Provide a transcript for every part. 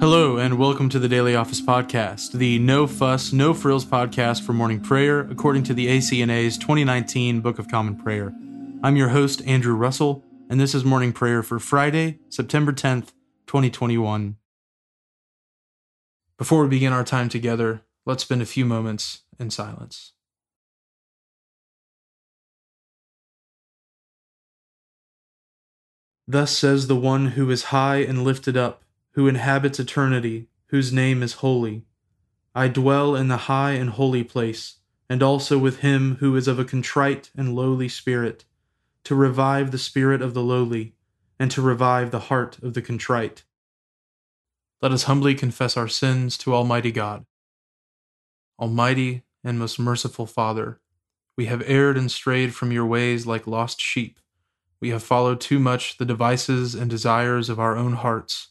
Hello, and welcome to the Daily Office Podcast, the no fuss, no frills podcast for morning prayer, according to the ACNA's 2019 Book of Common Prayer. I'm your host, Andrew Russell, and this is morning prayer for Friday, September 10th, 2021. Before we begin our time together, let's spend a few moments in silence. Thus says the one who is high and lifted up who inhabits eternity, whose name is holy. I dwell in the high and holy place, and also with him who is of a contrite and lowly spirit, to revive the spirit of the lowly, and to revive the heart of the contrite. Let us humbly confess our sins to Almighty God. Almighty and most merciful Father, we have erred and strayed from your ways like lost sheep. We have followed too much the devices and desires of our own hearts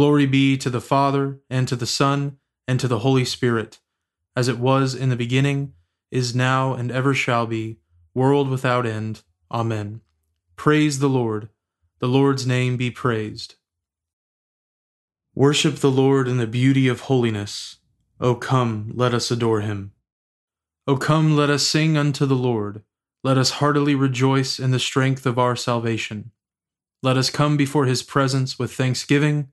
Glory be to the Father, and to the Son, and to the Holy Spirit, as it was in the beginning, is now, and ever shall be, world without end. Amen. Praise the Lord. The Lord's name be praised. Worship the Lord in the beauty of holiness. O come, let us adore him. O come, let us sing unto the Lord. Let us heartily rejoice in the strength of our salvation. Let us come before his presence with thanksgiving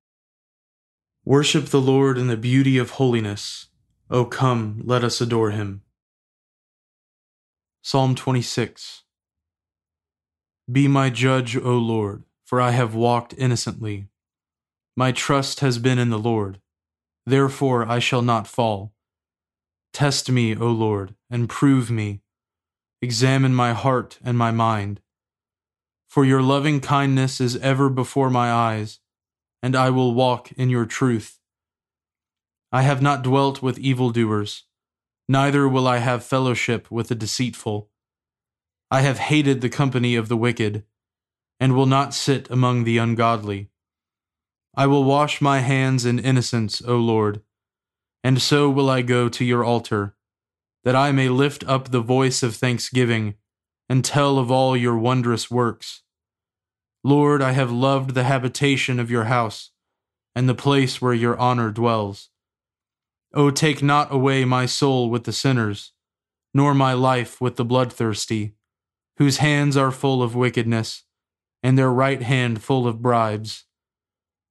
Worship the Lord in the beauty of holiness. O come, let us adore him. Psalm 26 Be my judge, O Lord, for I have walked innocently. My trust has been in the Lord, therefore I shall not fall. Test me, O Lord, and prove me. Examine my heart and my mind. For your loving kindness is ever before my eyes and I will walk in your truth. I have not dwelt with evildoers, neither will I have fellowship with the deceitful. I have hated the company of the wicked, and will not sit among the ungodly. I will wash my hands in innocence, O Lord, and so will I go to your altar, that I may lift up the voice of thanksgiving and tell of all your wondrous works. Lord, I have loved the habitation of your house, and the place where your honor dwells. O take not away my soul with the sinners, nor my life with the bloodthirsty, whose hands are full of wickedness, and their right hand full of bribes.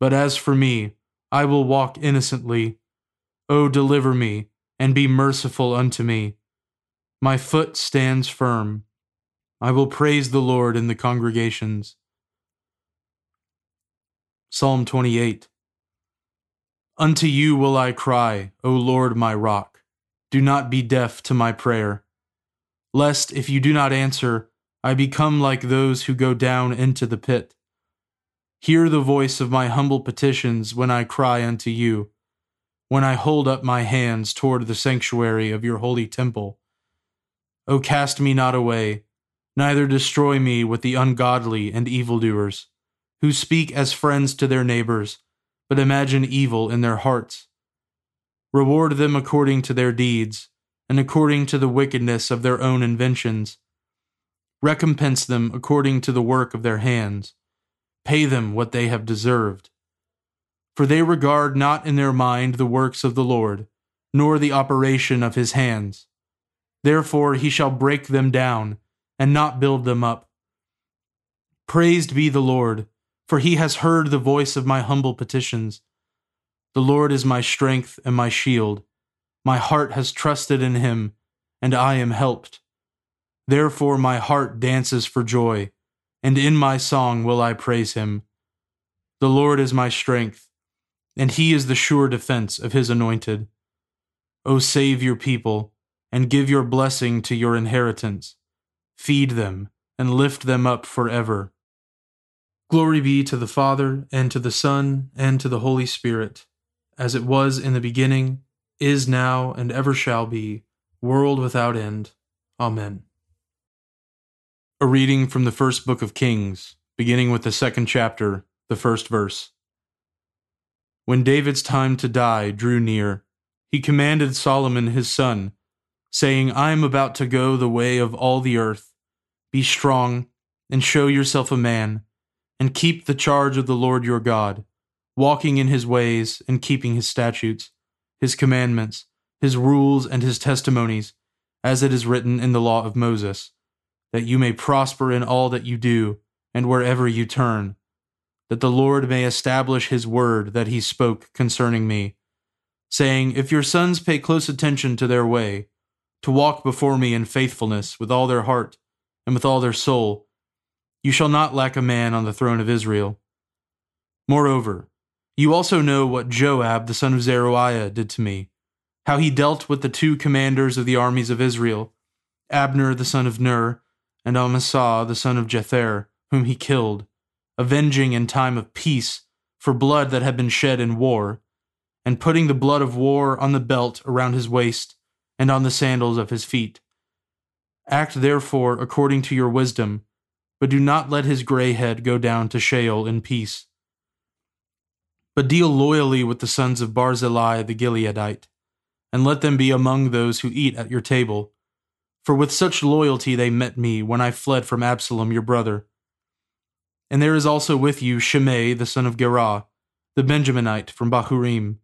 But as for me, I will walk innocently. O deliver me, and be merciful unto me. My foot stands firm. I will praise the Lord in the congregations. Psalm 28 Unto you will I cry, O Lord my rock. Do not be deaf to my prayer. Lest, if you do not answer, I become like those who go down into the pit. Hear the voice of my humble petitions when I cry unto you, when I hold up my hands toward the sanctuary of your holy temple. O cast me not away, neither destroy me with the ungodly and evildoers who speak as friends to their neighbors, but imagine evil in their hearts. Reward them according to their deeds, and according to the wickedness of their own inventions. Recompense them according to the work of their hands. Pay them what they have deserved. For they regard not in their mind the works of the Lord, nor the operation of his hands. Therefore he shall break them down, and not build them up. Praised be the Lord, for he has heard the voice of my humble petitions. The Lord is my strength and my shield. My heart has trusted in him, and I am helped. Therefore my heart dances for joy, and in my song will I praise him. The Lord is my strength, and he is the sure defense of his anointed. O save your people, and give your blessing to your inheritance. Feed them, and lift them up forever. Glory be to the Father, and to the Son, and to the Holy Spirit, as it was in the beginning is now, and ever shall be, world without end. Amen. A reading from the first book of Kings, beginning with the second chapter, the first verse. When David's time to die drew near, he commanded Solomon his son, saying, I am about to go the way of all the earth. Be strong, and show yourself a man, and keep the charge of the Lord your God, walking in his ways and keeping his statutes his commandments, his rules, and his testimonies, as it is written in the law of Moses, that you may prosper in all that you do and wherever you turn, that the Lord may establish his word that he spoke concerning me, saying, If your sons pay close attention to their way, to walk before me in faithfulness with all their heart and with all their soul, you shall not lack a man on the throne of Israel. Moreover, you also know what Joab the son of Zeruiah did to me, how he dealt with the two commanders of the armies of Israel, Abner the son of Ner, and Amasa the son of Jether, whom he killed, avenging in time of peace for blood that had been shed in war, and putting the blood of war on the belt around his waist and on the sandals of his feet. Act therefore according to your wisdom, but do not let his gray head go down to Sheol in peace but deal loyally with the sons of Barzillai the Gileadite, and let them be among those who eat at your table. For with such loyalty they met me when I fled from Absalom your brother. And there is also with you Shimei the son of Gerah, the Benjaminite from Bahurim,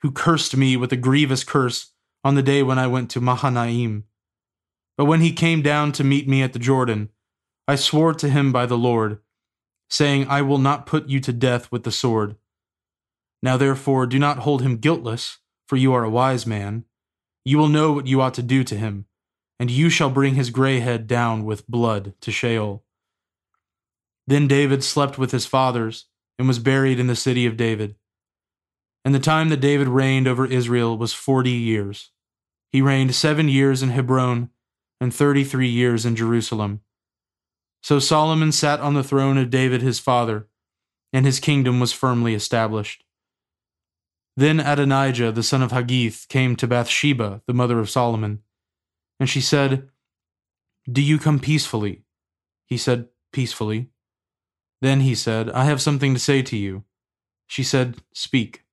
who cursed me with a grievous curse on the day when I went to Mahanaim. But when he came down to meet me at the Jordan, I swore to him by the Lord, saying, I will not put you to death with the sword. Now therefore do not hold him guiltless, for you are a wise man. You will know what you ought to do to him, and you shall bring his gray head down with blood to Sheol. Then David slept with his fathers, and was buried in the city of David. And the time that David reigned over Israel was forty years. He reigned seven years in Hebron, and thirty three years in Jerusalem. So Solomon sat on the throne of David his father, and his kingdom was firmly established. Then Adonijah the son of Haggith came to Bathsheba, the mother of Solomon. And she said, Do you come peacefully? He said, Peacefully. Then he said, I have something to say to you. She said, Speak.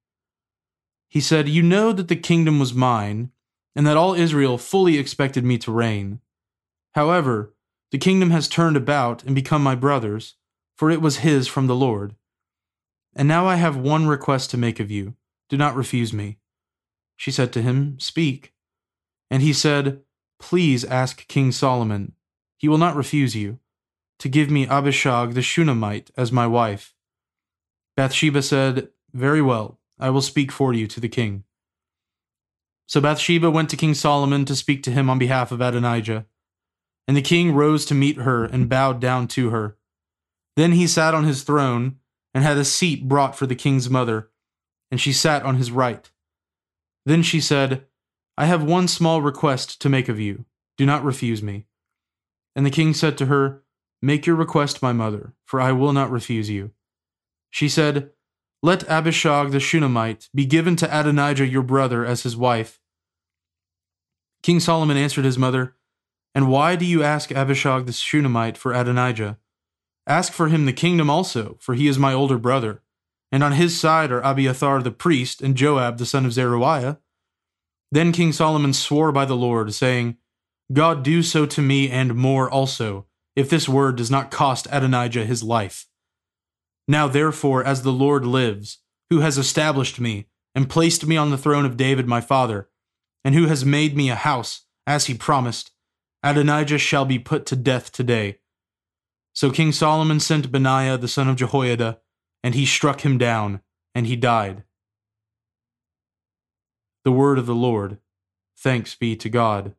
He said, You know that the kingdom was mine, and that all Israel fully expected me to reign. However, the kingdom has turned about and become my brother's, for it was his from the Lord. And now I have one request to make of you do not refuse me. She said to him, Speak. And he said, Please ask King Solomon, he will not refuse you, to give me Abishag the Shunammite as my wife. Bathsheba said, Very well, I will speak for you to the king. So Bathsheba went to King Solomon to speak to him on behalf of Adonijah. And the king rose to meet her and bowed down to her. Then he sat on his throne and had a seat brought for the king's mother and she sat on his right. Then she said, I have one small request to make of you. Do not refuse me. And the king said to her, Make your request, my mother, for I will not refuse you. She said, Let Abishag the Shunammite be given to Adonijah your brother as his wife. King Solomon answered his mother, And why do you ask Abishag the Shunammite for Adonijah? Ask for him the kingdom also, for he is my older brother and on his side are Abiathar the priest and Joab the son of Zeruiah. Then King Solomon swore by the Lord, saying, God do so to me and more also, if this word does not cost Adonijah his life. Now therefore, as the Lord lives, who has established me, and placed me on the throne of David my father, and who has made me a house, as he promised, Adonijah shall be put to death today. So King Solomon sent Benaiah the son of Jehoiada, and he struck him down, and he died. The word of the Lord. Thanks be to God.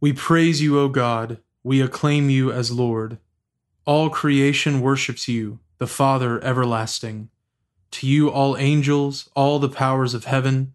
We praise you, O God. We acclaim you as Lord. All creation worships you, the Father everlasting. To you, all angels, all the powers of heaven,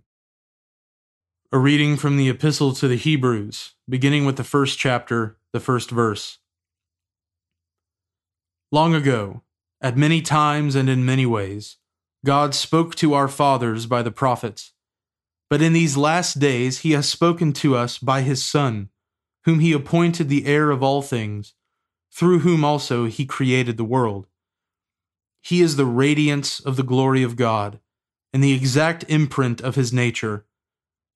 A reading from the Epistle to the Hebrews, beginning with the first chapter, the first verse. Long ago, at many times and in many ways, God spoke to our fathers by the prophets. But in these last days he has spoken to us by his Son, whom he appointed the heir of all things, through whom also he created the world. He is the radiance of the glory of God, and the exact imprint of his nature,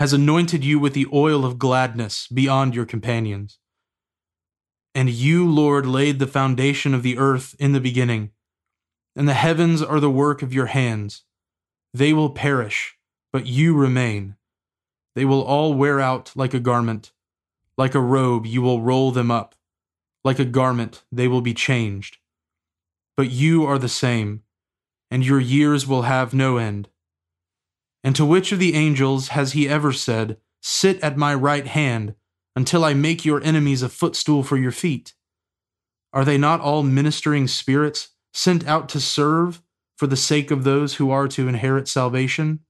has anointed you with the oil of gladness beyond your companions. And you, Lord, laid the foundation of the earth in the beginning, and the heavens are the work of your hands. They will perish, but you remain. They will all wear out like a garment. Like a robe, you will roll them up. Like a garment, they will be changed. But you are the same, and your years will have no end. And to which of the angels has he ever said, Sit at my right hand until I make your enemies a footstool for your feet? Are they not all ministering spirits sent out to serve for the sake of those who are to inherit salvation?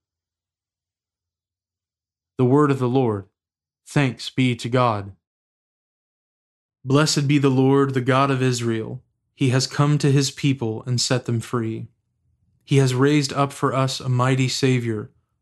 The word of the Lord. Thanks be to God. Blessed be the Lord, the God of Israel. He has come to his people and set them free. He has raised up for us a mighty Savior,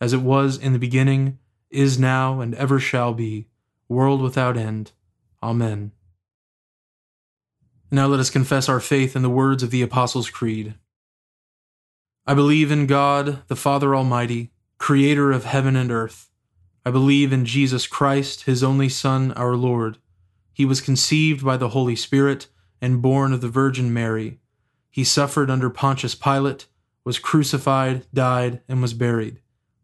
as it was in the beginning, is now, and ever shall be, world without end. Amen. Now let us confess our faith in the words of the Apostles' Creed. I believe in God, the Father Almighty, creator of heaven and earth. I believe in Jesus Christ, his only Son, our Lord. He was conceived by the Holy Spirit and born of the Virgin Mary. He suffered under Pontius Pilate, was crucified, died, and was buried.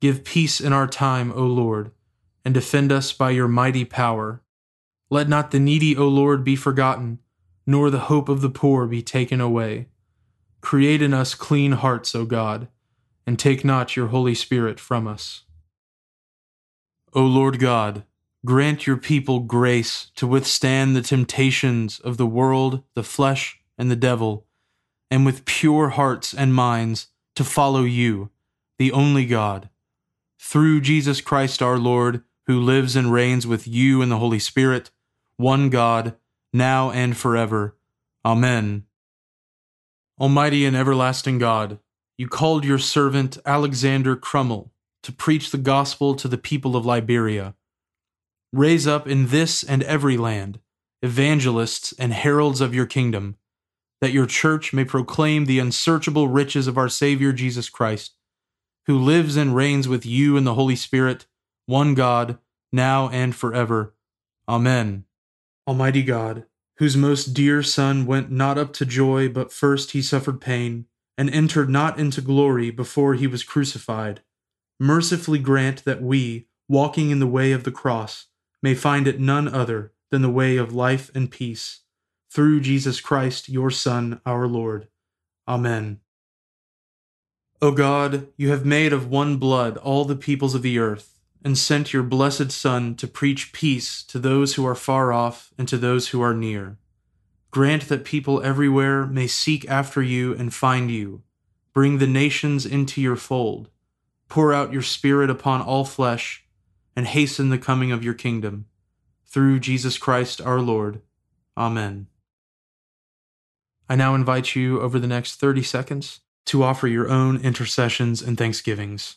Give peace in our time, O Lord, and defend us by your mighty power. Let not the needy, O Lord, be forgotten, nor the hope of the poor be taken away. Create in us clean hearts, O God, and take not your Holy Spirit from us. O Lord God, grant your people grace to withstand the temptations of the world, the flesh, and the devil, and with pure hearts and minds to follow you, the only God. Through Jesus Christ our Lord, who lives and reigns with you in the Holy Spirit, one God, now and forever. Amen. Almighty and everlasting God, you called your servant Alexander Crummell to preach the gospel to the people of Liberia. Raise up in this and every land evangelists and heralds of your kingdom, that your church may proclaim the unsearchable riches of our Savior Jesus Christ, who lives and reigns with you in the Holy Spirit, one God, now and forever. Amen. Almighty God, whose most dear Son went not up to joy, but first he suffered pain, and entered not into glory before he was crucified, mercifully grant that we, walking in the way of the cross, may find it none other than the way of life and peace. Through Jesus Christ, your Son, our Lord. Amen. O God, you have made of one blood all the peoples of the earth and sent your blessed Son to preach peace to those who are far off and to those who are near. Grant that people everywhere may seek after you and find you. Bring the nations into your fold. Pour out your Spirit upon all flesh, and hasten the coming of your kingdom. Through Jesus Christ our Lord. Amen. I now invite you over the next 30 seconds to offer your own intercessions and thanksgivings.